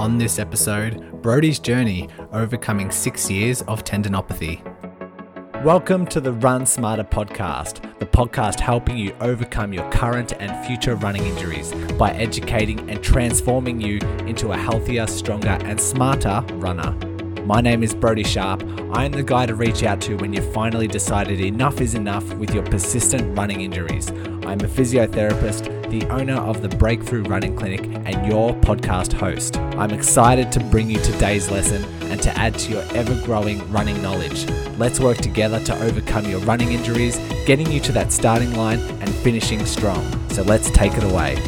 on this episode Brodie's journey overcoming six years of tendinopathy. Welcome to the Run Smarter podcast, the podcast helping you overcome your current and future running injuries by educating and transforming you into a healthier, stronger, and smarter runner. My name is Brodie Sharp. I am the guy to reach out to when you've finally decided enough is enough with your persistent running injuries. I'm a physiotherapist, the owner of the Breakthrough Running Clinic, and your podcast host. I'm excited to bring you today's lesson and to add to your ever growing running knowledge. Let's work together to overcome your running injuries, getting you to that starting line and finishing strong. So let's take it away.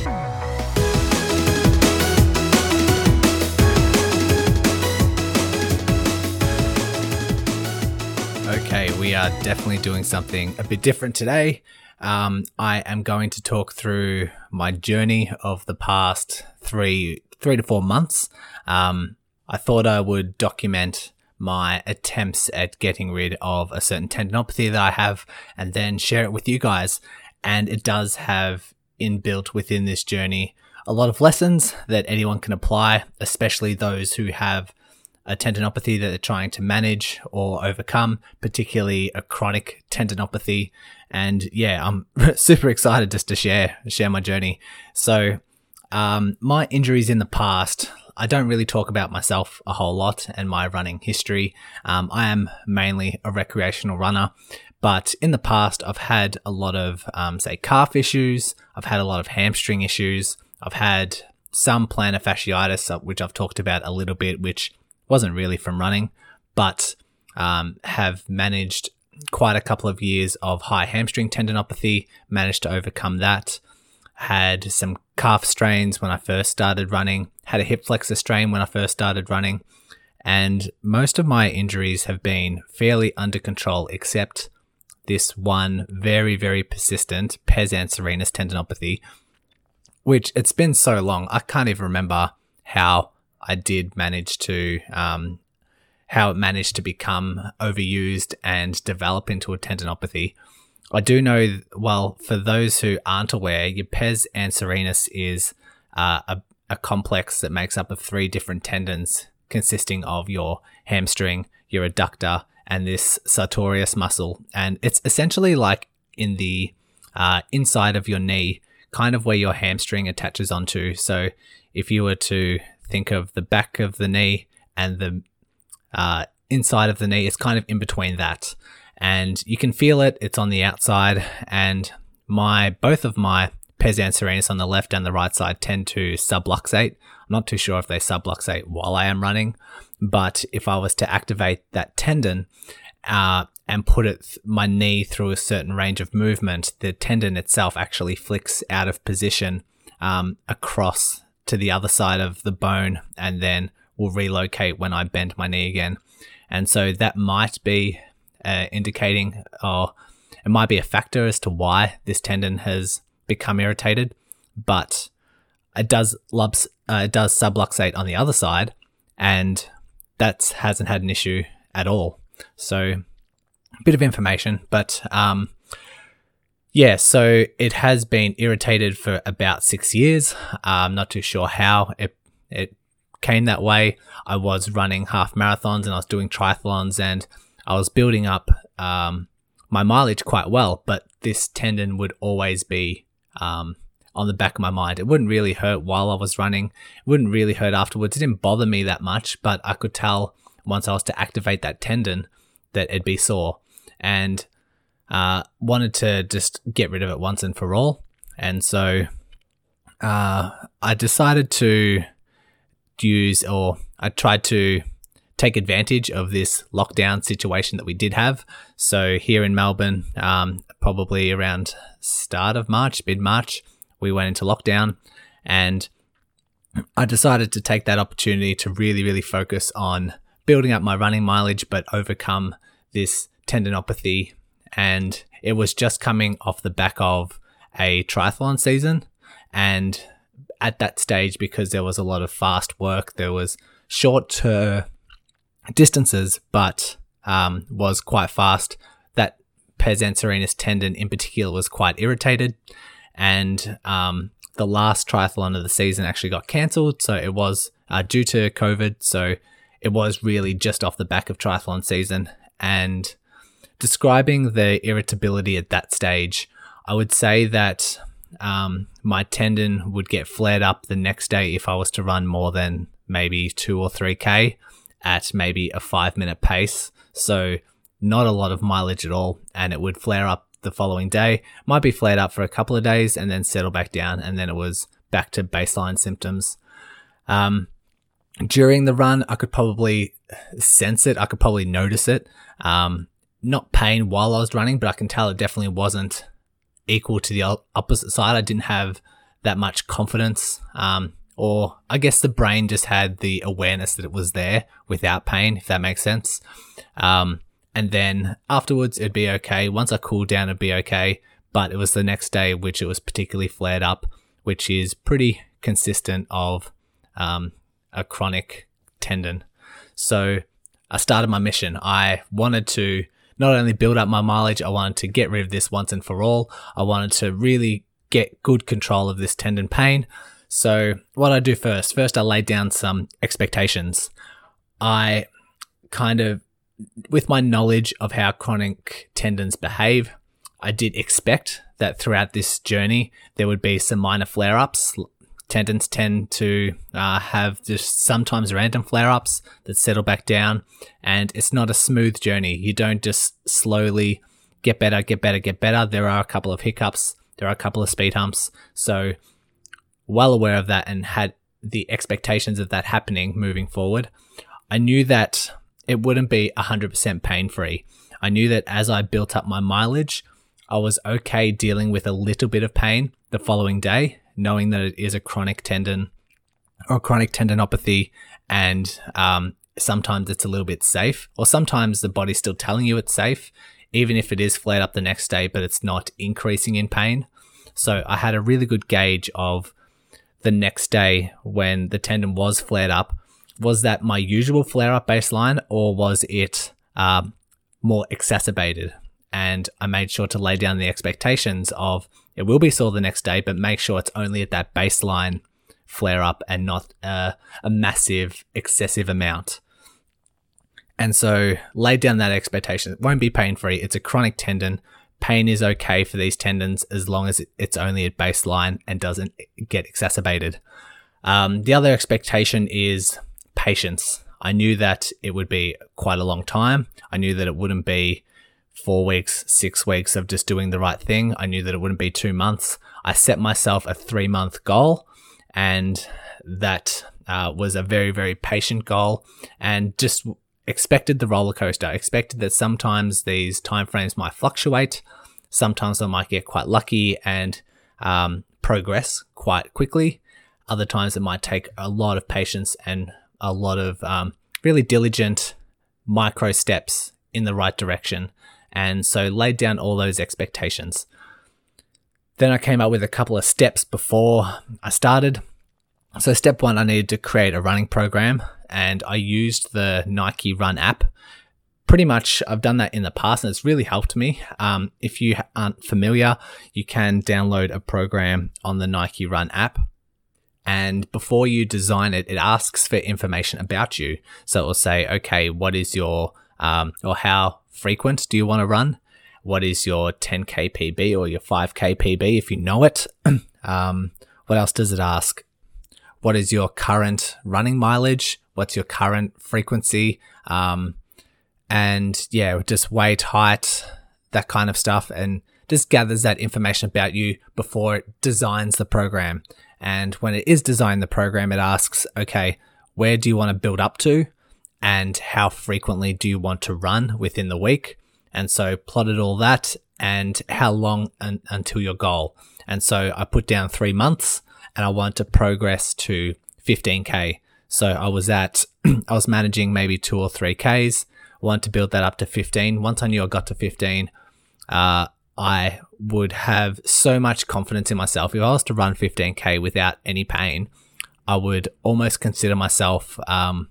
Okay, we are definitely doing something a bit different today. Um, I am going to talk through my journey of the past three, three to four months. Um, I thought I would document my attempts at getting rid of a certain tendinopathy that I have and then share it with you guys. And it does have inbuilt within this journey a lot of lessons that anyone can apply, especially those who have a tendinopathy that they're trying to manage or overcome, particularly a chronic tendinopathy. And yeah, I'm super excited just to share share my journey. So, um, my injuries in the past, I don't really talk about myself a whole lot and my running history. Um, I am mainly a recreational runner, but in the past, I've had a lot of, um, say, calf issues. I've had a lot of hamstring issues. I've had some plantar fasciitis, uh, which I've talked about a little bit, which wasn't really from running, but um, have managed quite a couple of years of high hamstring tendinopathy, managed to overcome that. Had some calf strains when I first started running, had a hip flexor strain when I first started running, and most of my injuries have been fairly under control except this one very, very persistent pes anserinus tendinopathy, which it's been so long, I can't even remember how I did manage to um, how it managed to become overused and develop into a tendinopathy. I do know, well, for those who aren't aware, your pes anserinus is uh, a, a complex that makes up of three different tendons consisting of your hamstring, your adductor, and this sartorius muscle. And it's essentially like in the uh, inside of your knee, kind of where your hamstring attaches onto. So if you were to think of the back of the knee and the uh, inside of the knee. It's kind of in between that, and you can feel it. It's on the outside, and my both of my pes anserinus on the left and the right side tend to subluxate. I'm not too sure if they subluxate while I am running, but if I was to activate that tendon uh, and put it th- my knee through a certain range of movement, the tendon itself actually flicks out of position um, across to the other side of the bone and then will relocate when I bend my knee again. And so that might be uh, indicating or it might be a factor as to why this tendon has become irritated, but it does lubs, uh, it does subluxate on the other side, and that hasn't had an issue at all. So, a bit of information, but um, yeah, so it has been irritated for about six years. I'm not too sure how it it came that way. I was running half marathons and I was doing triathlons and I was building up um, my mileage quite well, but this tendon would always be um, on the back of my mind. It wouldn't really hurt while I was running. It wouldn't really hurt afterwards. It didn't bother me that much, but I could tell once I was to activate that tendon that it'd be sore. And uh, wanted to just get rid of it once and for all. And so uh, I decided to use, or I tried to take advantage of this lockdown situation that we did have. So here in Melbourne, um, probably around start of March, mid March, we went into lockdown, and I decided to take that opportunity to really, really focus on building up my running mileage, but overcome this tendinopathy and it was just coming off the back of a triathlon season. And at that stage, because there was a lot of fast work, there was short uh, distances, but um, was quite fast. That pes anserinus tendon in particular was quite irritated, and um, the last triathlon of the season actually got cancelled. So it was uh, due to COVID. So it was really just off the back of triathlon season. And describing the irritability at that stage, I would say that um, my tendon would get flared up the next day if I was to run more than maybe two or three K at maybe a five minute pace. So not a lot of mileage at all. And it would flare up the following day. Might be flared up for a couple of days and then settle back down. And then it was back to baseline symptoms. Um, during the run, I could probably sense it. I could probably notice it. Um, not pain while I was running, but I can tell it definitely wasn't equal to the opposite side. I didn't have that much confidence. Um, or I guess the brain just had the awareness that it was there without pain, if that makes sense. Um, and then afterwards, it'd be okay. Once I cooled down, it'd be okay. But it was the next day which it was particularly flared up, which is pretty consistent of um, a chronic tendon. So I started my mission. I wanted to not only build up my mileage, I wanted to get rid of this once and for all. I wanted to really get good control of this tendon pain. So what I do first, first I laid down some expectations. I kind of, with my knowledge of how chronic tendons behave, I did expect that throughout this journey there would be some minor flare ups, tendons tend to uh, have just sometimes random flare ups that settle back down, and it's not a smooth journey. You don't just slowly get better, get better, get better. There are a couple of hiccups, there are a couple of speed humps. So, well aware of that and had the expectations of that happening moving forward. I knew that it wouldn't be 100% pain free. I knew that as I built up my mileage, I was okay dealing with a little bit of pain the following day knowing that it is a chronic tendon or chronic tendinopathy, and um, sometimes it's a little bit safe, or sometimes the body's still telling you it's safe, even if it is flared up the next day, but it's not increasing in pain. So I had a really good gauge of the next day when the tendon was flared up. Was that my usual flare up baseline, or was it uh, more exacerbated? And I made sure to lay down the expectations of it will be sore the next day, but make sure it's only at that baseline flare up and not uh, a massive, excessive amount. And so lay down that expectation. It won't be pain free. It's a chronic tendon. Pain is okay for these tendons as long as it's only at baseline and doesn't get exacerbated. Um, the other expectation is patience. I knew that it would be quite a long time. I knew that it wouldn't be four weeks, six weeks of just doing the right thing. I knew that it wouldn't be two months. I set myself a three month goal, and that uh, was a very, very patient goal and just expected the roller coaster. Expected that sometimes these timeframes might fluctuate. Sometimes I might get quite lucky and um, progress quite quickly. Other times it might take a lot of patience and a lot of um, really diligent micro steps in the right direction and so laid down all those expectations. Then I came up with a couple of steps before I started. So, step one, I needed to create a running program, and I used the Nike Run app. Pretty much, I've done that in the past, and it's really helped me. Um, if you aren't familiar, you can download a program on the Nike Run app. And before you design it, it asks for information about you. So it will say, okay, what is your, um, or how frequent do you want to run? What is your 10k PB or your 5k PB if you know it? um, what else does it ask? What is your current running mileage? What's your current frequency? Um, and yeah, just weight, height, that kind of stuff, and just gathers that information about you before it designs the program. And when it is designing the program, it asks, okay, where do you want to build up to? and how frequently do you want to run within the week. And so plotted all that and how long un- until your goal. And so I put down three months and I want to progress to 15K. So I was at, I was managing maybe two or three Ks. Wanted to build that up to 15. Once I knew I got to 15, uh, I would have so much confidence in myself. If I was to run 15K without any pain, I would almost consider myself um,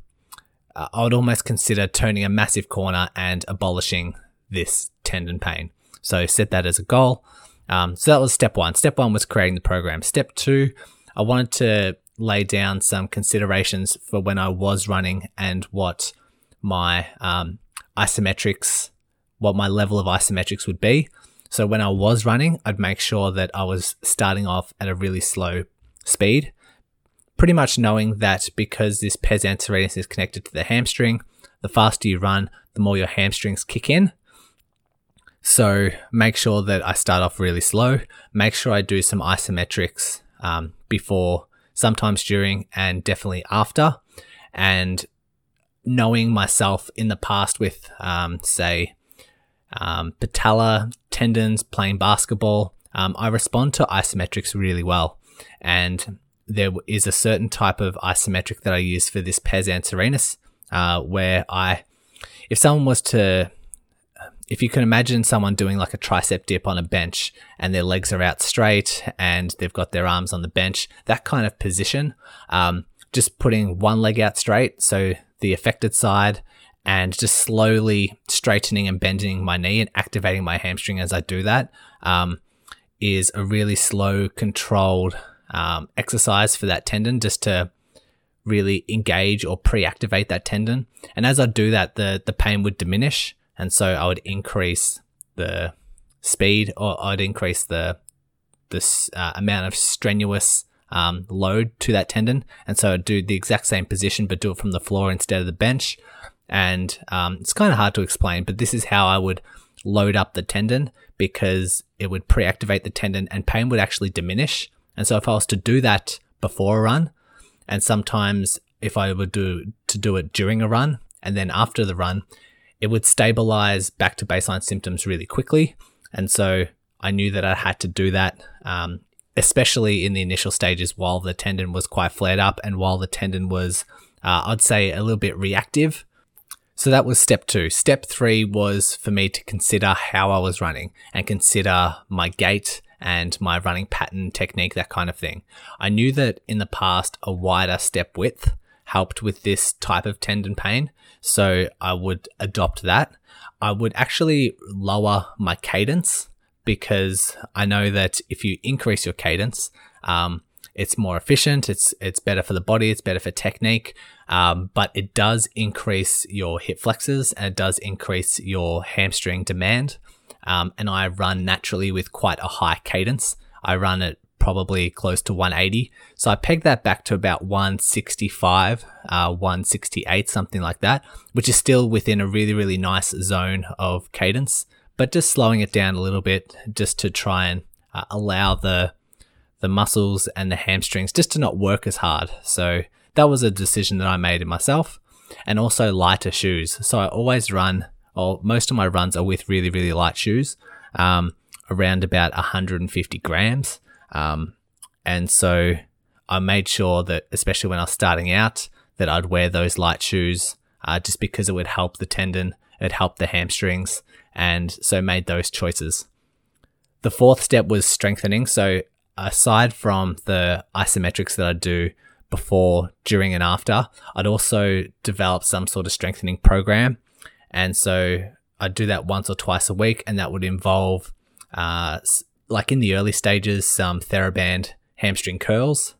I would almost consider turning a massive corner and abolishing this tendon pain. So set that as a goal. Um, so that was step one. Step one was creating the program. Step two, I wanted to lay down some considerations for when I was running and what my um, isometrics, what my level of isometrics would be. So when I was running, I'd make sure that I was starting off at a really slow speed, pretty much knowing that because this pes anserinus is connected to the hamstring, the faster you run, the more your hamstrings kick in. So make sure that I start off really slow. Make sure I do some isometrics um, before, sometimes during, and definitely after. And knowing myself in the past with, um, say, um, patella tendons playing basketball, um, I respond to isometrics really well. And there is a certain type of isometric that I use for this pes anserinus, uh, where I, if someone was to if you can imagine someone doing like a tricep dip on a bench and their legs are out straight and they've got their arms on the bench, that kind of position, um, just putting one leg out straight, so the affected side, and just slowly straightening and bending my knee and activating my hamstring as I do that, um, is a really slow, controlled um, exercise for that tendon just to really engage or pre-activate that tendon. And as I do that, the the pain would diminish and so I would increase the speed or I'd increase the this uh, amount of strenuous um, load to that tendon, and so I'd do the exact same position but do it from the floor instead of the bench. And um, it's kind of hard to explain, but this is how I would load up the tendon because it would pre-activate the tendon and pain would actually diminish. And so if I was to do that before a run, and sometimes if I would do to do it during a run and then after the run, it would stabilize back to baseline symptoms really quickly. And so I knew that I had to do that, um, especially in the initial stages while the tendon was quite flared up and while the tendon was, uh, I'd say, a little bit reactive. So that was step two. Step three was for me to consider how I was running and consider my gait and my running pattern, technique, that kind of thing. I knew that in the past, a wider step width helped with this type of tendon pain. So I would adopt that. I would actually lower my cadence because I know that if you increase your cadence, um, it's more efficient. It's it's better for the body. It's better for technique. Um, but it does increase your hip flexors and it does increase your hamstring demand. Um, and I run naturally with quite a high cadence. I run at probably close to 180. So I pegged that back to about 165, uh, 168, something like that, which is still within a really, really nice zone of cadence, but just slowing it down a little bit just to try and uh, allow the the muscles and the hamstrings just to not work as hard. So that was a decision that I made in myself and also lighter shoes. So I always run, or most of my runs are with really, really light shoes, um, around about 150 grams. Um, and so I made sure that, especially when I was starting out, that I'd wear those light shoes uh, just because it would help the tendon, it helped the hamstrings, and so made those choices. The fourth step was strengthening. So aside from the isometrics that I do before, during, and after, I'd also develop some sort of strengthening program. And so I'd do that once or twice a week, and that would involve uh, like in the early stages, some TheraBand hamstring curls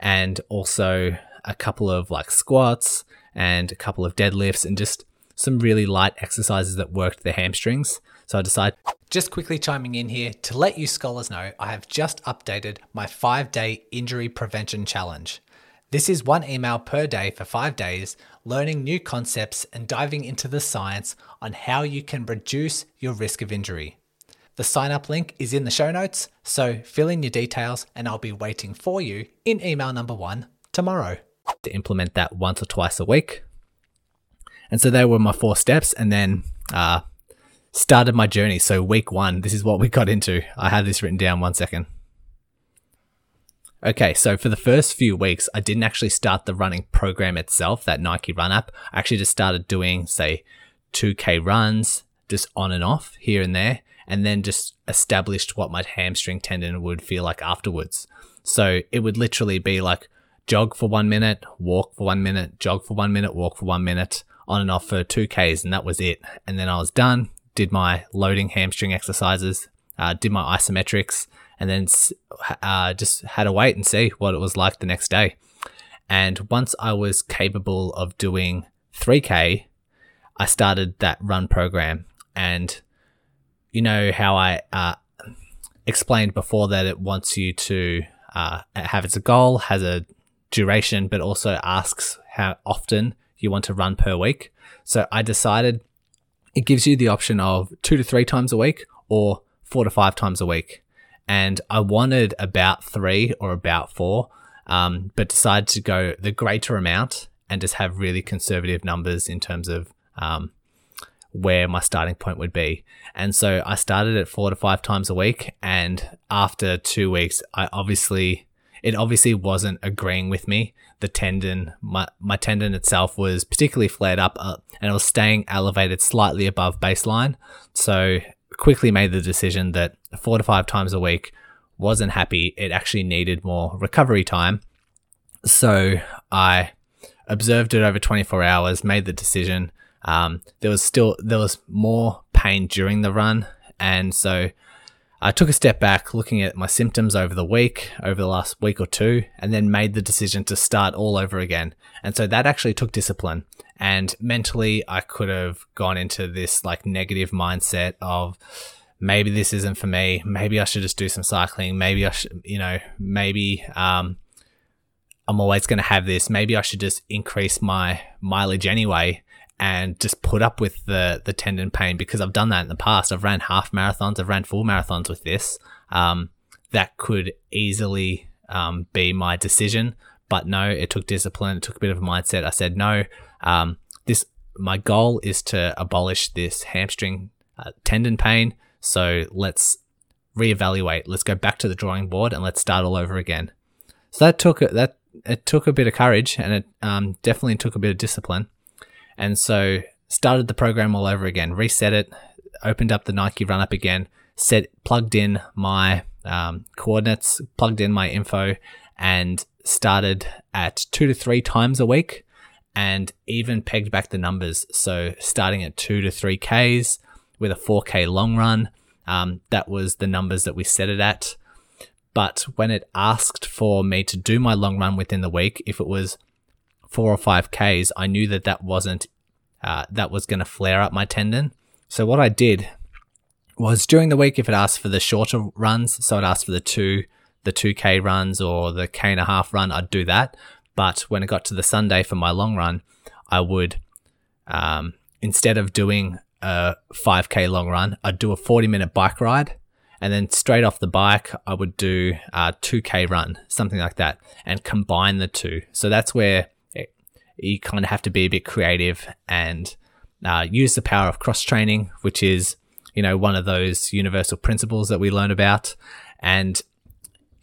and also a couple of like squats and a couple of deadlifts and just some really light exercises that worked the hamstrings. So I decided. Just quickly chiming in here to let you scholars know, I have just updated my five day injury prevention challenge. This is one email per day for five days, learning new concepts and diving into the science on how you can reduce your risk of injury. The sign up link is in the show notes, so fill in your details and I'll be waiting for you in email number one tomorrow. To implement that once or twice a week. And so they were my four steps, and then uh, started my journey. So, week one, this is what we got into. I had this written down one second. Okay, so for the first few weeks, I didn't actually start the running program itself, that Nike Run app. I actually just started doing, say, 2K runs, just on and off here and there and then just established what my hamstring tendon would feel like afterwards. So it would literally be like jog for one minute, walk for one minute, jog for one minute, walk for one minute, on and off for 2Ks, and that was it. And then I was done, did my loading hamstring exercises, uh, did my isometrics, and then uh, just had to wait and see what it was like the next day. And once I was capable of doing 3K, I started that run program. And you know how I uh, explained before that it wants you to uh, have its a goal, has a duration, but also asks how often you want to run per week. So I decided it gives you the option of two to three times a week or four to five times a week. And I wanted about three or about four, um, but decided to go the greater amount and just have really conservative numbers in terms of um, where my starting point would be. And so I started it four to five times a week. And after two weeks, I obviously, it obviously wasn't agreeing with me. The tendon, my, my tendon itself was particularly flared up uh, and it was staying elevated slightly above baseline. So quickly made the decision that four to five times a week wasn't happy. It actually needed more recovery time. So I observed it over 24 hours, made the decision um, there was still there was more pain during the run, and so I took a step back, looking at my symptoms over the week, over the last week or two, and then made the decision to start all over again. And so that actually took discipline. And mentally, I could have gone into this like negative mindset of maybe this isn't for me. Maybe I should just do some cycling. Maybe I should, you know, maybe um, I'm always going to have this. Maybe I should just increase my mileage anyway and just put up with the the tendon pain because I've done that in the past. I've ran half marathons, I've ran full marathons with this. Um, that could easily um, be my decision, but no, it took discipline. It took a bit of a mindset. I said no. Um, this my goal is to abolish this hamstring uh, tendon pain. So let's reevaluate. Let's go back to the drawing board and let's start all over again. So that took that it took a bit of courage and it um, definitely took a bit of discipline. And so started the program all over again, reset it, opened up the Nike Run Up again, set plugged in my um, coordinates, plugged in my info, and started at two to three times a week, and even pegged back the numbers. So starting at two to three Ks with a 4K long run, um, that was the numbers that we set it at. But when it asked for me to do my long run within the week, if it was four or five Ks, I knew that that wasn't, uh, that was going to flare up my tendon. So what I did was during the week, if it asked for the shorter runs, so it asked for the two, the 2K runs or the K and a half run, I'd do that. But when it got to the Sunday for my long run, I would, um, instead of doing a 5K long run, I'd do a 40 minute bike ride. And then straight off the bike, I would do a 2K run, something like that, and combine the two. So that's where you kind of have to be a bit creative and uh, use the power of cross training, which is, you know, one of those universal principles that we learn about. And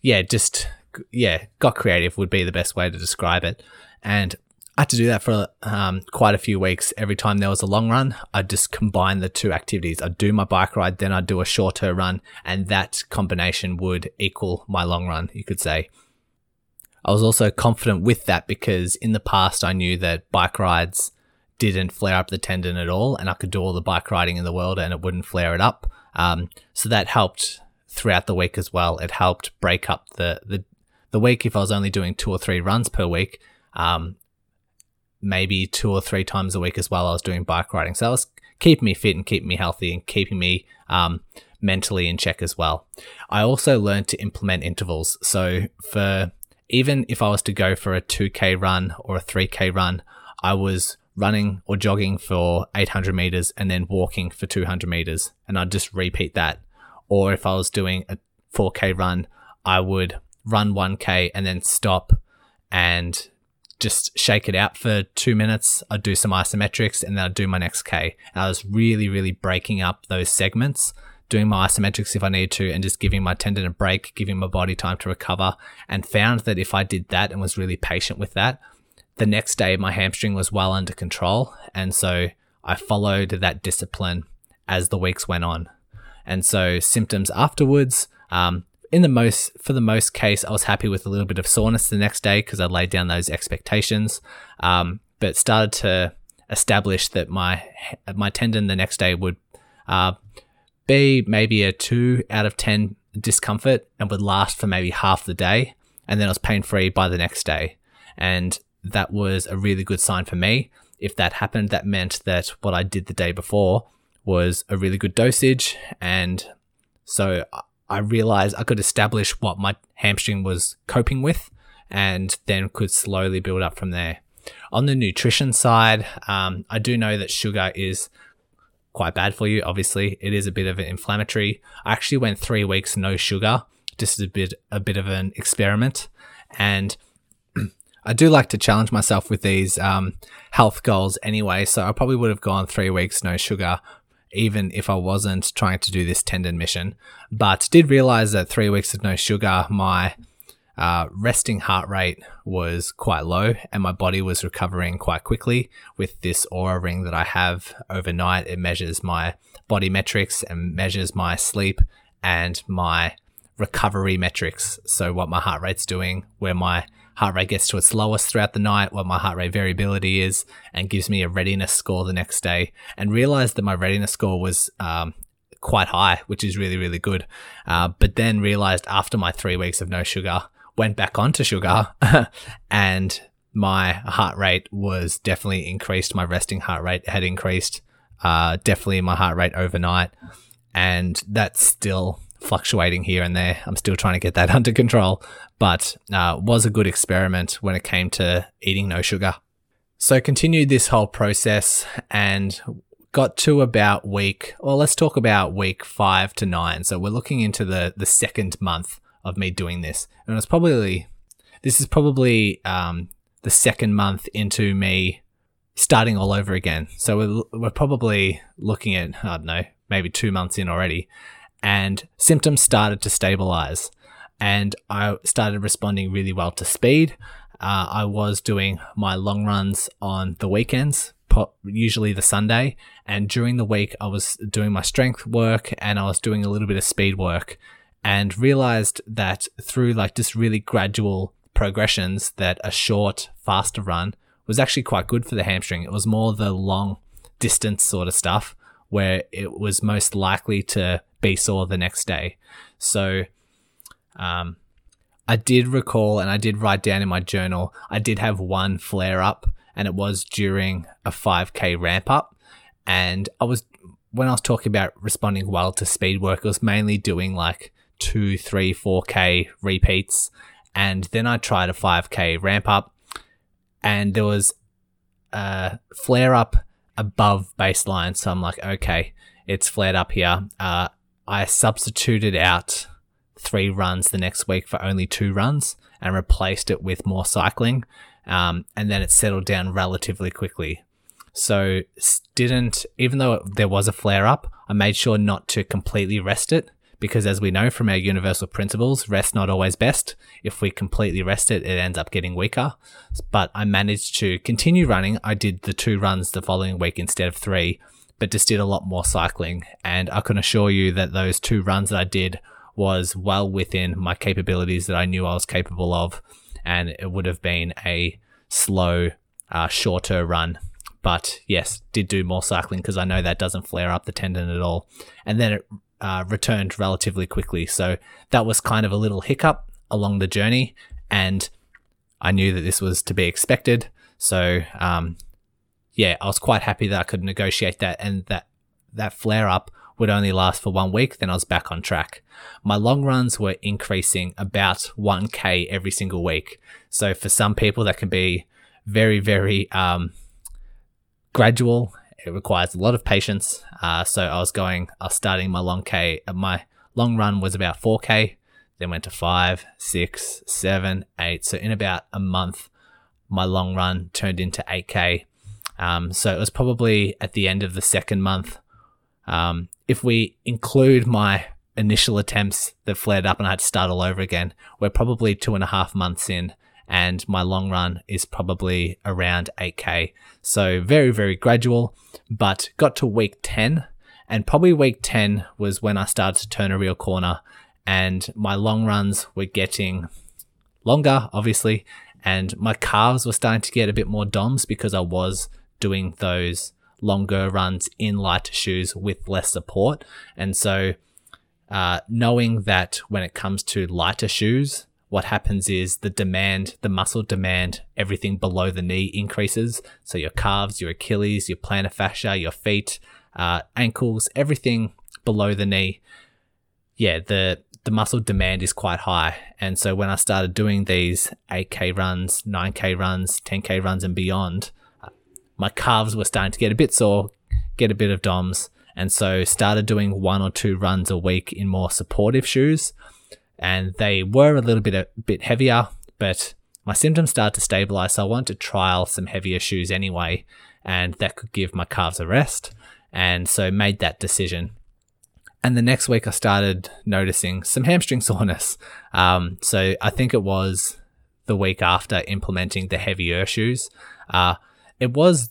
yeah, just, yeah, got creative would be the best way to describe it. And I had to do that for um, quite a few weeks. Every time there was a long run, I'd just combine the two activities. I'd do my bike ride, then I'd do a shorter run, and that combination would equal my long run, you could say. I was also confident with that because in the past I knew that bike rides didn't flare up the tendon at all, and I could do all the bike riding in the world and it wouldn't flare it up. Um, so that helped throughout the week as well. It helped break up the the the week if I was only doing two or three runs per week. Um, maybe two or three times a week as well. I was doing bike riding, so it was keeping me fit and keeping me healthy and keeping me um, mentally in check as well. I also learned to implement intervals. So for even if I was to go for a 2K run or a 3K run, I was running or jogging for 800 meters and then walking for 200 meters, and I'd just repeat that. Or if I was doing a 4K run, I would run 1K and then stop and just shake it out for two minutes. I'd do some isometrics and then I'd do my next K. And I was really, really breaking up those segments doing my isometrics if I need to, and just giving my tendon a break, giving my body time to recover. And found that if I did that and was really patient with that, the next day my hamstring was well under control. And so I followed that discipline as the weeks went on. And so symptoms afterwards, um, in the most for the most case, I was happy with a little bit of soreness the next day because I laid down those expectations. Um, but started to establish that my my tendon the next day would uh, be maybe a two out of 10 discomfort and would last for maybe half the day. And then I was pain free by the next day. And that was a really good sign for me. If that happened, that meant that what I did the day before was a really good dosage. And so I realized I could establish what my hamstring was coping with and then could slowly build up from there. On the nutrition side, um, I do know that sugar is quite bad for you. Obviously, it is a bit of an inflammatory. I actually went three weeks no sugar, just a bit a bit of an experiment, and I do like to challenge myself with these um, health goals anyway. So I probably would have gone three weeks no sugar, even if I wasn't trying to do this tendon mission. But did realize that three weeks of no sugar, my uh, resting heart rate was quite low and my body was recovering quite quickly with this Oura ring that I have overnight. It measures my body metrics and measures my sleep and my recovery metrics. So, what my heart rate's doing, where my heart rate gets to its lowest throughout the night, what my heart rate variability is, and gives me a readiness score the next day. And realized that my readiness score was um, quite high, which is really, really good. Uh, but then realized after my three weeks of no sugar, went back onto sugar and my heart rate was definitely increased. My resting heart rate had increased, uh, definitely my heart rate overnight. And that's still fluctuating here and there. I'm still trying to get that under control, but uh, was a good experiment when it came to eating no sugar. So continued this whole process and got to about week, well, let's talk about week five to nine. So we're looking into the, the second month of me doing this. And it's probably, this is probably um, the second month into me starting all over again. So we're, we're probably looking at, I don't know, maybe two months in already. And symptoms started to stabilize. And I started responding really well to speed. Uh, I was doing my long runs on the weekends, usually the Sunday. And during the week, I was doing my strength work and I was doing a little bit of speed work and realized that through like just really gradual progressions that a short, faster run was actually quite good for the hamstring. It was more the long distance sort of stuff where it was most likely to be sore the next day. So, um, I did recall and I did write down in my journal, I did have one flare up and it was during a 5k ramp up. And I was, when I was talking about responding well to speed work, it was mainly doing like two, three, 4K repeats. And then I tried a 5K ramp up, and there was a flare up above baseline. So I'm like, okay, it's flared up here. Uh, I substituted out three runs the next week for only two runs and replaced it with more cycling. Um, and then it settled down relatively quickly. So didn't, even though there was a flare up, I made sure not to completely rest it because as we know from our universal principles, rest not always best. If we completely rest it, it ends up getting weaker. But I managed to continue running. I did the two runs the following week instead of three, but just did a lot more cycling. And I can assure you that those two runs that I did was well within my capabilities that I knew I was capable of. And it would have been a slow, uh, shorter run but yes, did do more cycling because I know that doesn't flare up the tendon at all. And then it uh, returned relatively quickly. So that was kind of a little hiccup along the journey, and I knew that this was to be expected. So um, yeah, I was quite happy that I could negotiate that, and that that flare up would only last for one week. Then I was back on track. My long runs were increasing about 1k every single week. So for some people, that can be very, very um, gradual it requires a lot of patience. Uh, so I was going, I was starting my long K. Uh, my long run was about 4K, then went to five, six, seven, eight. So in about a month, my long run turned into 8K. Um, so it was probably at the end of the second month. Um, if we include my initial attempts that flared up and I had to start all over again, we're probably two and a half months in and my long run is probably around 8k. So very, very gradual, but got to week 10 and probably week 10 was when I started to turn a real corner and my long runs were getting longer, obviously, and my calves were starting to get a bit more DOMs because I was doing those longer runs in lighter shoes with less support. And so, uh, knowing that when it comes to lighter shoes, what happens is the demand, the muscle demand, everything below the knee increases. So your calves, your Achilles, your plantar fascia, your feet, uh, ankles, everything below the knee. Yeah, the the muscle demand is quite high. And so when I started doing these 8K runs, 9K runs, 10K runs, and beyond, uh, my calves were starting to get a bit sore, get a bit of DOMS. And so started doing one or two runs a week in more supportive shoes and they were a little bit a bit heavier, but my symptoms started to stabilize. So I wanted to trial some heavier shoes anyway, and that could give my calves a rest. And so made that decision. And the next week I started noticing some hamstring soreness. Um, so I think it was the week after implementing the heavier shoes. Uh, it was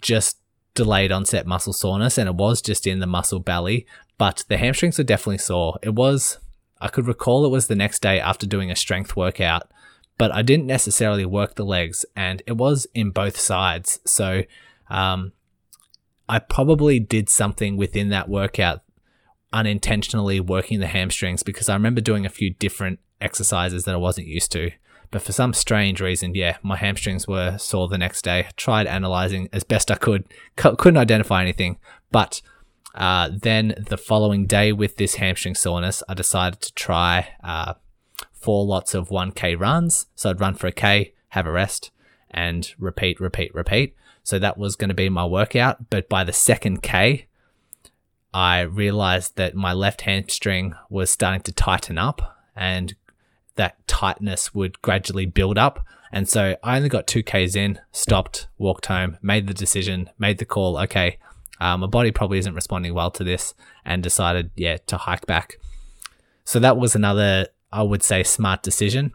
just delayed onset muscle soreness and it was just in the muscle belly, but the hamstrings were definitely sore. It was I could recall it was the next day after doing a strength workout, but I didn't necessarily work the legs, and it was in both sides. So um, I probably did something within that workout unintentionally working the hamstrings because I remember doing a few different exercises that I wasn't used to. But for some strange reason, yeah, my hamstrings were sore the next day. I tried analyzing as best I could, couldn't identify anything. But uh, then the following day, with this hamstring soreness, I decided to try uh, four lots of 1K runs. So I'd run for a K, have a rest, and repeat, repeat, repeat. So that was going to be my workout. But by the second K, I realized that my left hamstring was starting to tighten up and that tightness would gradually build up. And so I only got two Ks in, stopped, walked home, made the decision, made the call. Okay, um, my body probably isn't responding well to this and decided, yeah, to hike back. So that was another, I would say, smart decision.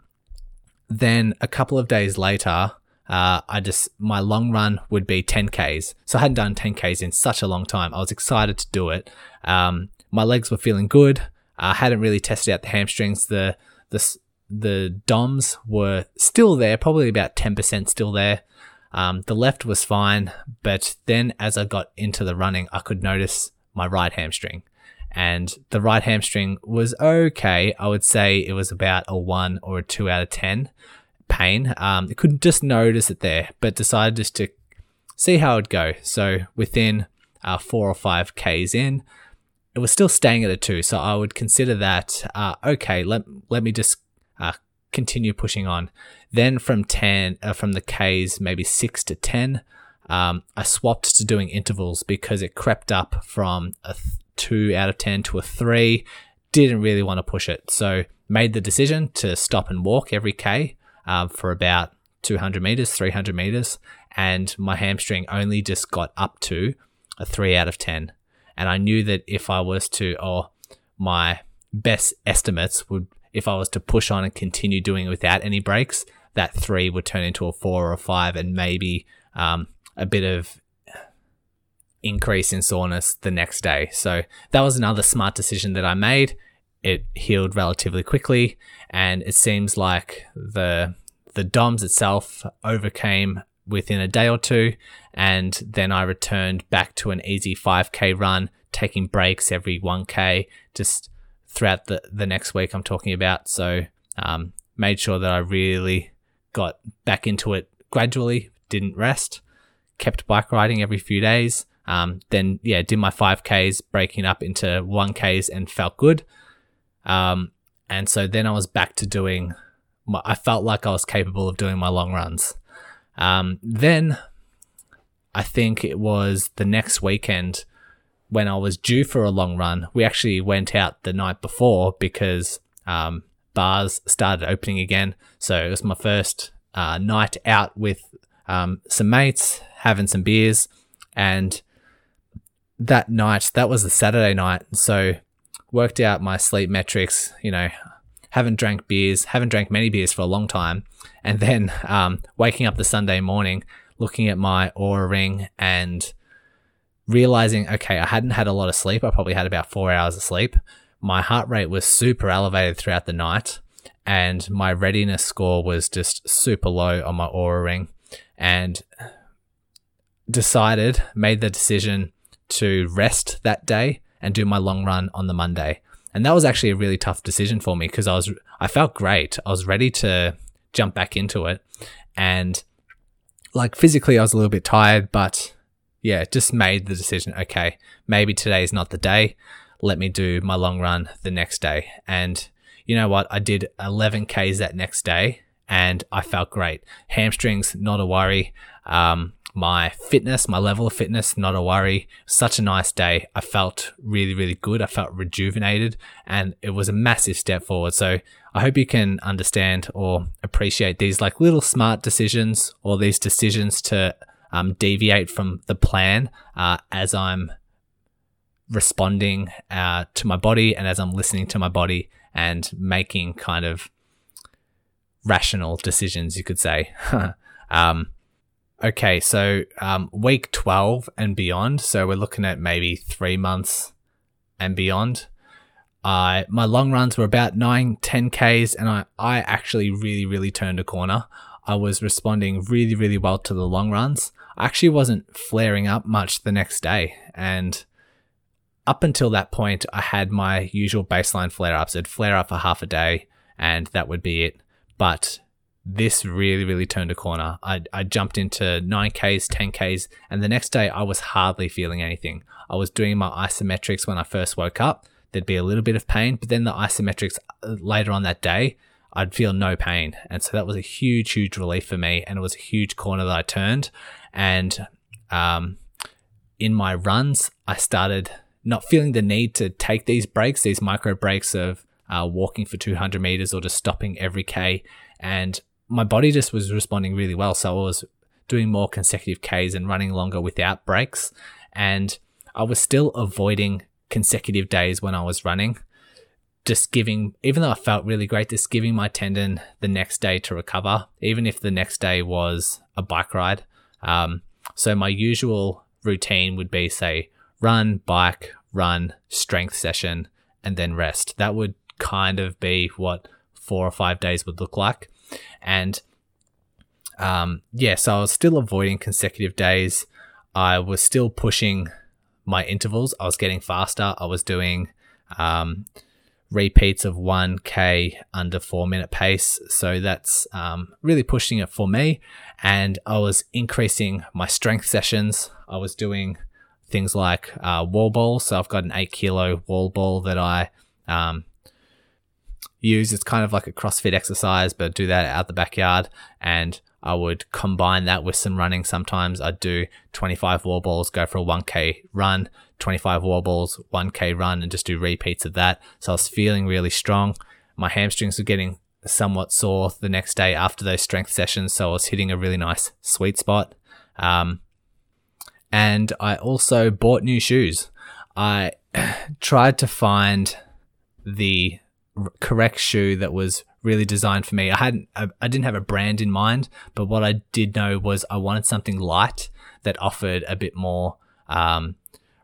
Then a couple of days later, uh, I just, my long run would be 10Ks. So I hadn't done 10Ks in such a long time. I was excited to do it. Um, my legs were feeling good. I hadn't really tested out the hamstrings. The, the, the DOMs were still there, probably about 10% still there. Um, the left was fine, but then as I got into the running, I could notice my right hamstring. And the right hamstring was okay. I would say it was about a one or a two out of 10 pain. Um, I couldn't just notice it there, but decided just to see how it'd go. So within uh, four or five Ks in, it was still staying at a two. So I would consider that uh, okay. Let let me just uh, continue pushing on. Then from 10, uh, from the Ks, maybe 6 to 10, um, I swapped to doing intervals because it crept up from a th- 2 out of 10 to a 3. Didn't really want to push it. So made the decision to stop and walk every K um, for about 200 meters, 300 meters. And my hamstring only just got up to a 3 out of 10. And I knew that if I was to, or my best estimates would, if I was to push on and continue doing it without any breaks, that three would turn into a four or a five, and maybe um, a bit of increase in soreness the next day. So that was another smart decision that I made. It healed relatively quickly, and it seems like the the DOMS itself overcame within a day or two, and then I returned back to an easy 5k run, taking breaks every 1k, just throughout the the next week. I'm talking about. So um, made sure that I really got back into it gradually, didn't rest, kept bike riding every few days. Um, then, yeah, did my 5Ks, breaking up into 1Ks and felt good. Um, and so then I was back to doing, my, I felt like I was capable of doing my long runs. Um, then I think it was the next weekend when I was due for a long run. We actually went out the night before because um, bars started opening again. So it was my first uh, night out with um, some mates, having some beers, and that night, that was the Saturday night. So worked out my sleep metrics. You know, haven't drank beers, haven't drank many beers for a long time, and then um, waking up the Sunday morning, looking at my Oura ring and realizing, okay, I hadn't had a lot of sleep. I probably had about four hours of sleep my heart rate was super elevated throughout the night and my readiness score was just super low on my Oura ring and decided made the decision to rest that day and do my long run on the monday and that was actually a really tough decision for me because I was I felt great. I was ready to jump back into it, and like physically I was a little bit tired, but yeah, just made the decision. Okay, maybe today is not the day. Let me do my long run the next day, and you know what? I did 11 k's that next day, and I felt great. Hamstrings, not a worry. Um, my fitness, my level of fitness, not a worry. Such a nice day. I felt really, really good. I felt rejuvenated and it was a massive step forward. So I hope you can understand or appreciate these like little smart decisions or these decisions to um, deviate from the plan uh, as I'm responding uh, to my body and as I'm listening to my body and making kind of rational decisions, you could say. um, Okay, so um, week 12 and beyond. So we're looking at maybe three months and beyond. Uh, my long runs were about 9, 10 Ks, and I, I actually really, really turned a corner. I was responding really, really well to the long runs. I actually wasn't flaring up much the next day. And up until that point, I had my usual baseline flare ups. I'd flare up for half a day, and that would be it. But this really, really turned a corner. I, I jumped into 9Ks, 10Ks, and the next day I was hardly feeling anything. I was doing my isometrics when I first woke up. There'd be a little bit of pain, but then the isometrics uh, later on that day, I'd feel no pain. And so that was a huge, huge relief for me. And it was a huge corner that I turned. And um, in my runs, I started not feeling the need to take these breaks, these micro breaks of uh, walking for 200 meters or just stopping every K. And my body just was responding really well. So I was doing more consecutive Ks and running longer without breaks. And I was still avoiding consecutive days when I was running. Just giving, even though I felt really great, just giving my tendon the next day to recover, even if the next day was a bike ride. Um, so my usual routine would be, say, run, bike, run, strength session, and then rest. That would kind of be what four or five days would look like. And um, yeah, so I was still avoiding consecutive days. I was still pushing my intervals. I was getting faster. I was doing um, repeats of 1K under four minute pace. So that's um, really pushing it for me. And I was increasing my strength sessions. I was doing things like uh, wall ball. So I've got an eight kilo wall ball that I um, use. It's kind of like a CrossFit exercise, but do that out the backyard. And I would combine that with some running. Sometimes I'd do 25 wall balls, go for a 1K run, 25 wall balls, 1K run, and just do repeats of that. So I was feeling really strong. My hamstrings were getting somewhat sore the next day after those strength sessions. So I was hitting a really nice sweet spot. Um, and I also bought new shoes. I tried to find the correct shoe that was really designed for me. I hadn't, I, I didn't have a brand in mind, but what I did know was I wanted something light that offered a bit more um,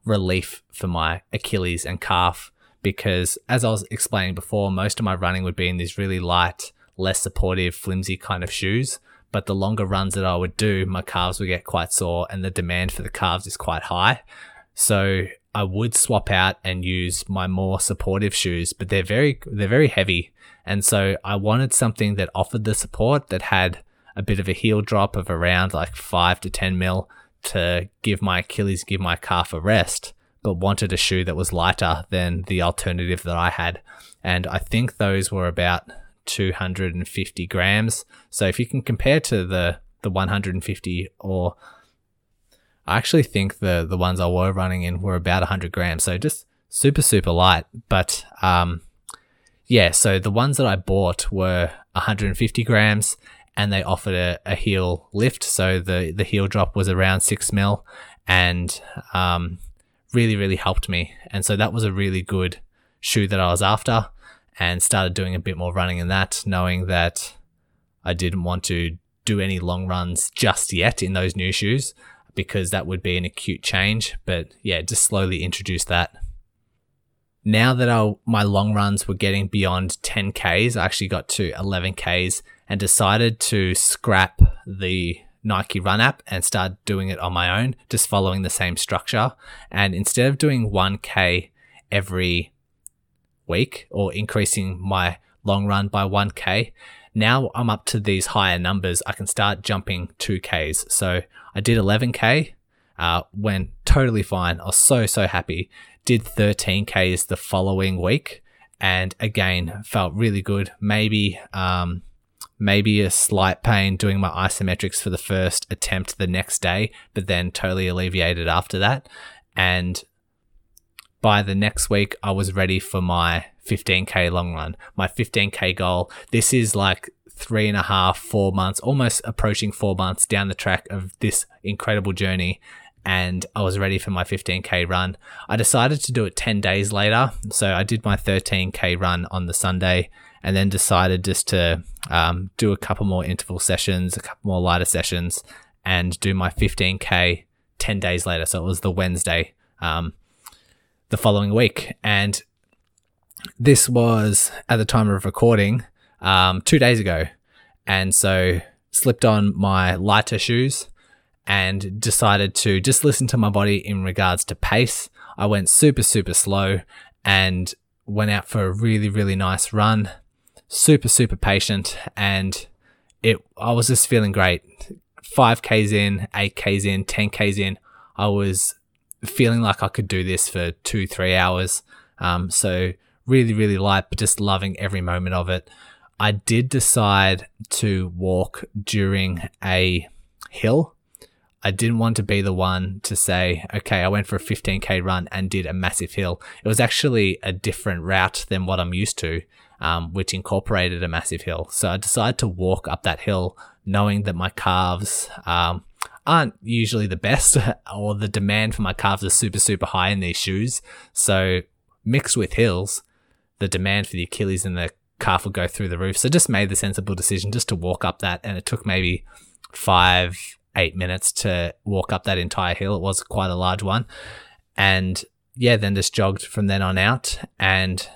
relief for my Achilles and calf. Because as I was explaining before, most of my running would be in these really light, less supportive, flimsy kind of shoes. But the longer runs that I would do, my calves would get quite sore, and the demand for the calves is quite high. So I would swap out and use my more supportive shoes, but they're very they're very heavy, and so I wanted something that offered the support that had a bit of a heel drop of around like five to ten mil to give my Achilles, give my calf a rest, but wanted a shoe that was lighter than the alternative that I had, and I think those were about 250 grams. So if you can compare to the the 150 or I actually think the the ones I were running in were about 100 grams, so just super super light. But um, yeah, so the ones that I bought were 150 grams, and they offered a, a heel lift, so the the heel drop was around six mil, and um, really really helped me. And so that was a really good shoe that I was after, and started doing a bit more running in that, knowing that I didn't want to do any long runs just yet in those new shoes because that would be an acute change. But yeah, just slowly introduce that. Now that our, my long runs were getting beyond 10Ks, I actually got to 11Ks and decided to scrap the Nike Run app and start doing it on my own, just following the same structure. And instead of doing 1K every week or increasing my long run by 1K. Now I'm up to these higher numbers. I can start jumping 2Ks. So I did 11K, uh, went totally fine. I was so, so happy. Did 13Ks the following week and again felt really good. Maybe, um, maybe a slight pain doing my isometrics for the first attempt the next day, but then totally alleviated after that. And by the next week, I was ready for my 15K long run, my 15K goal. This is like three and a half, four months, almost approaching four months down the track of this incredible journey. And I was ready for my 15K run. I decided to do it 10 days later. So I did my 13K run on the Sunday and then decided just to um, do a couple more interval sessions, a couple more lighter sessions, and do my 15K 10 days later. So it was the Wednesday. Um, the following week. And this was at the time of recording um, two days ago. And so slipped on my lighter shoes and decided to just listen to my body in regards to pace. I went super, super slow and went out for a really, really nice run. Super, super patient. And it, I was just feeling great. 5Ks in, 8Ks in, 10Ks in. I was feeling like I could do this for two, three hours. Um, so really, really light, but just loving every moment of it. I did decide to walk during a hill. I didn't want to be the one to say, okay, I went for a 15k run and did a massive hill. It was actually a different route than what I'm used to, um, which incorporated a massive hill. So I decided to walk up that hill knowing that my calves, um, aren't usually the best, or the demand for my calves is super, super high in these shoes. So, mixed with hills, the demand for the Achilles and the calf will go through the roof. So, just made the sensible decision just to walk up that. And it took maybe five, eight minutes to walk up that entire hill. It was quite a large one. And yeah, then just jogged from then on out. And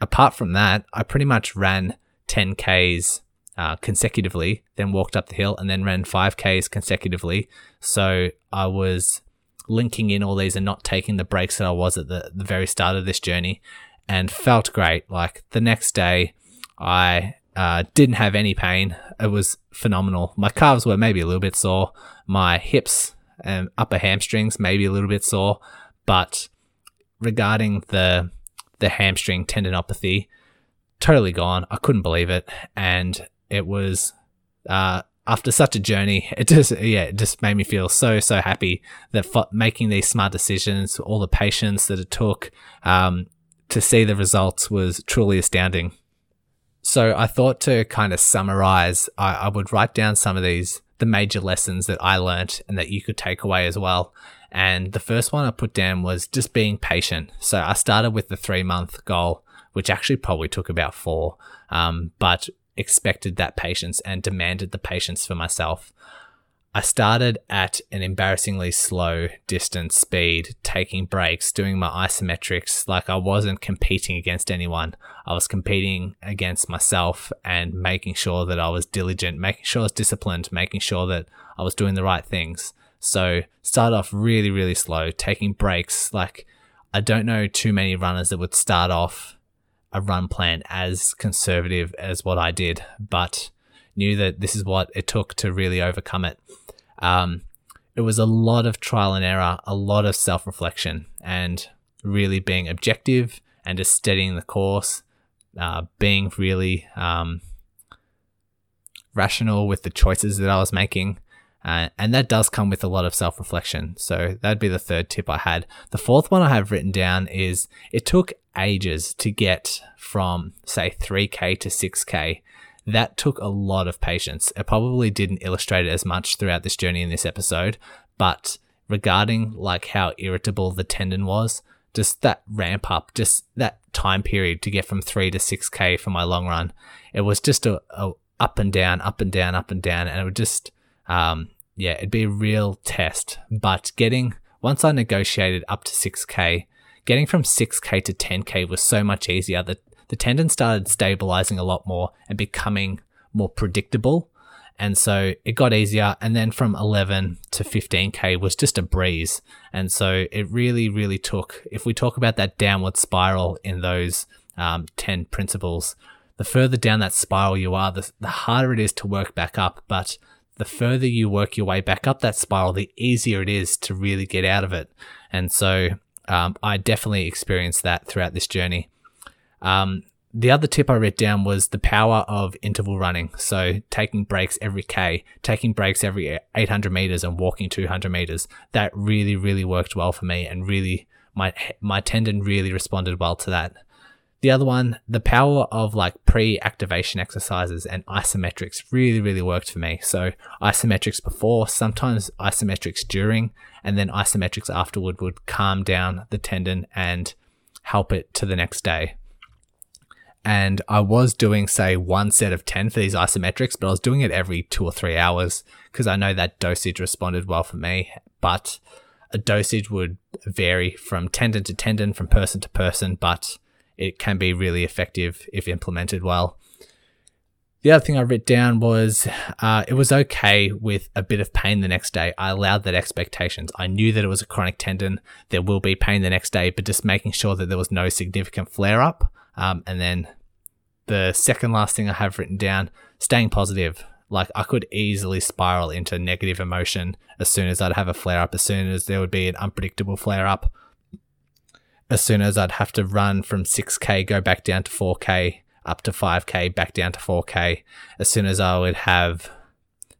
apart from that, I pretty much ran 10Ks uh, consecutively, then walked up the hill and then ran 5Ks consecutively. So I was linking in all these and not taking the breaks that I was at the, the very start of this journey and felt great. Like the next day, I uh, didn't have any pain. It was phenomenal. My calves were maybe a little bit sore. My hips and upper hamstrings maybe a little bit sore, but regarding the the hamstring tendinopathy, totally gone. I couldn't believe it, and it was uh, after such a journey, it just yeah, it just made me feel so so happy that making these smart decisions, all the patience that it took um, to see the results was truly astounding. So I thought to kind of summarize, I, I would write down some of these the major lessons that I learned and that you could take away as well. And the first one I put down was just being patient. So I started with the three month goal, which actually probably took about four. Um, but expected that patience and demanded the patience for myself. I started at an embarrassingly slow distance speed, taking breaks, doing my isometrics like I wasn't competing against anyone. I was competing against myself and making sure that I was diligent, making sure I was disciplined, making sure that I was doing the right things. So, start off really, really slow, taking breaks. Like, I don't know too many runners that would start off a run plan as conservative as what I did, but knew that this is what it took to really overcome it. Um, it was a lot of trial and error, a lot of self reflection, and really being objective and just steadying the course, uh, being really um, rational with the choices that I was making. Uh, and that does come with a lot of self reflection. So that'd be the third tip I had. The fourth one I have written down is it took ages to get from, say, 3K to 6K. That took a lot of patience. It probably didn't illustrate it as much throughout this journey in this episode, but regarding like how irritable the tendon was, just that ramp up, just that time period to get from 3 to 6K for my long run, it was just a, a up and down, up and down, up and down, and it would just, um, yeah, it'd be a real test. But getting once I negotiated up to 6K, getting from 6K to 10K was so much easier. The, the tendon started stabilizing a lot more and becoming more predictable. And so it got easier. And then from 11 to 15K was just a breeze. And so it really, really took, if we talk about that downward spiral in those um, 10 principles. The further down that spiral you are, the, the harder it is to work back up. But the further you work your way back up that spiral, the easier it is to really get out of it. And so um, I definitely experienced that throughout this journey. Um, the other tip I wrote down was the power of interval running. So taking breaks every K, taking breaks every 800 meters and walking 200 meters. That really, really worked well for me and really, my, my tendon really responded well to that. The other one, the power of like pre activation exercises and isometrics really, really worked for me. So isometrics before, sometimes isometrics during, and then isometrics afterward would calm down the tendon and help it to the next day and I was doing, say, one set of 10 for these isometrics, but I was doing it every two or three hours because I know that dosage responded well for me. But a dosage would vary from tendon to tendon, from person to person, but it can be really effective if implemented well. The other thing I wrote down was uh, it was okay with a bit of pain the next day. I allowed that expectations. I knew that it was a chronic tendon. There will be pain the next day, but just making sure that there was no significant flare up. Um, and then the second last thing I have written down, staying positive. Like I could easily spiral into negative emotion as soon as I'd have a flare up, as soon as there would be an unpredictable flare up, as soon as I'd have to run from 6K, go back down to 4K, up to 5K, back down to 4K, as soon as I would have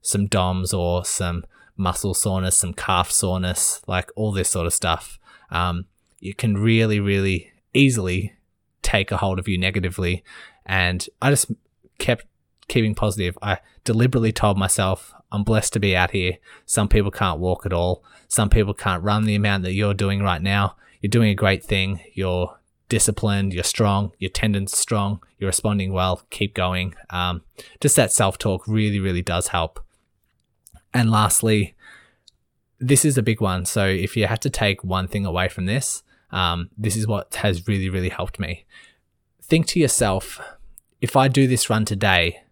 some DOMS or some muscle soreness, some calf soreness, like all this sort of stuff. Um, you can really, really easily take a hold of you negatively and I just kept keeping positive. I deliberately told myself, I'm blessed to be out here. Some people can't walk at all. Some people can't run the amount that you're doing right now. You're doing a great thing. You're disciplined. You're strong. Your tendons strong. You're responding well. Keep going. Um, just that self talk really, really does help. And lastly, this is a big one. So if you had to take one thing away from this, um, this is what has really, really helped me. Think to yourself, if I do this run today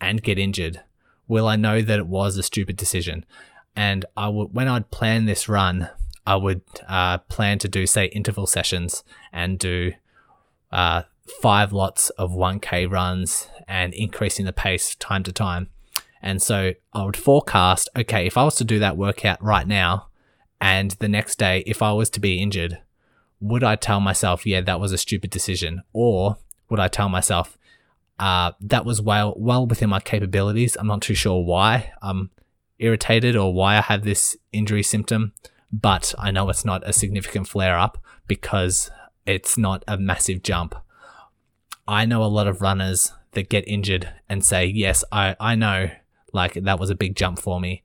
and get injured, will I know that it was a stupid decision? And I would, when I'd plan this run, I would uh, plan to do, say, interval sessions and do uh, five lots of 1K runs and increasing the pace time to time. And so I would forecast okay, if I was to do that workout right now and the next day, if I was to be injured, would I tell myself, yeah, that was a stupid decision? Or would I tell myself, uh, that was well well within my capabilities. I'm not too sure why I'm irritated or why I have this injury symptom, but I know it's not a significant flare up because it's not a massive jump. I know a lot of runners that get injured and say, Yes, I, I know, like that was a big jump for me.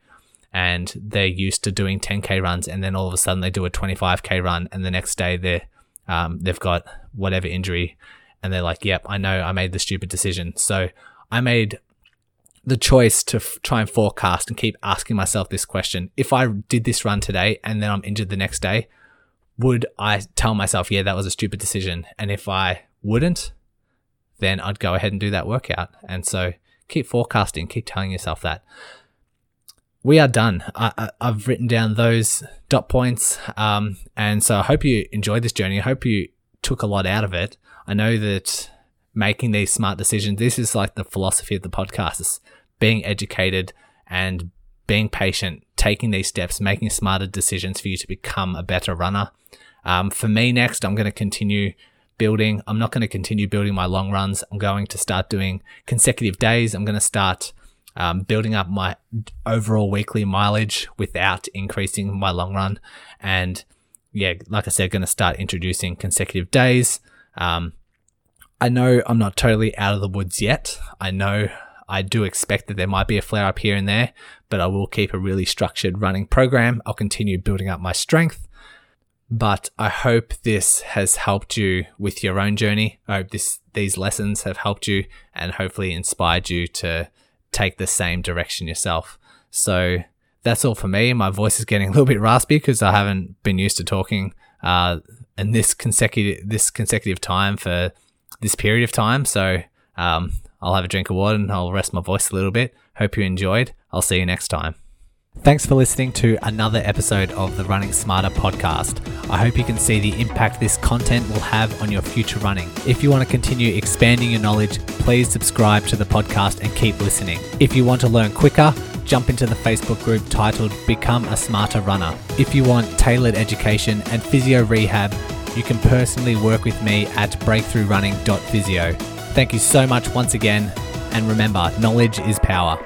And they're used to doing 10k runs, and then all of a sudden they do a 25k run, and the next day they're um, they've got whatever injury and they're like, yep, I know I made the stupid decision. So I made the choice to f- try and forecast and keep asking myself this question. If I did this run today and then I'm injured the next day, would I tell myself, yeah, that was a stupid decision? And if I wouldn't, then I'd go ahead and do that workout. And so keep forecasting, keep telling yourself that. We are done. I, have written down those dot points. Um, and so I hope you enjoyed this journey. I hope you took a lot out of it. I know that making these smart decisions, this is like the philosophy of the podcast is being educated and being patient, taking these steps, making smarter decisions for you to become a better runner. Um, for me, next, I'm going to continue building. I'm not going to continue building my long runs. I'm going to start doing consecutive days. I'm going to start um, building up my overall weekly mileage without increasing my long run. And yeah, like I said, going to start introducing consecutive days. Um, I know I'm not totally out of the woods yet. I know I do expect that there might be a flare up here and there, but I will keep a really structured running program. I'll continue building up my strength. But I hope this has helped you with your own journey. I hope this these lessons have helped you and hopefully inspired you to take the same direction yourself. So that's all for me. My voice is getting a little bit raspy because I haven't been used to talking uh, in this consecutive this consecutive time for this period of time. So um, I'll have a drink of water and I'll rest my voice a little bit. Hope you enjoyed. I'll see you next time. Thanks for listening to another episode of the Running Smarter podcast. I hope you can see the impact this content will have on your future running. If you want to continue expanding your knowledge, please subscribe to the podcast and keep listening. If you want to learn quicker, jump into the Facebook group titled Become a Smarter Runner. If you want tailored education and physio rehab, you can personally work with me at breakthroughrunning.physio. Thank you so much once again, and remember, knowledge is power.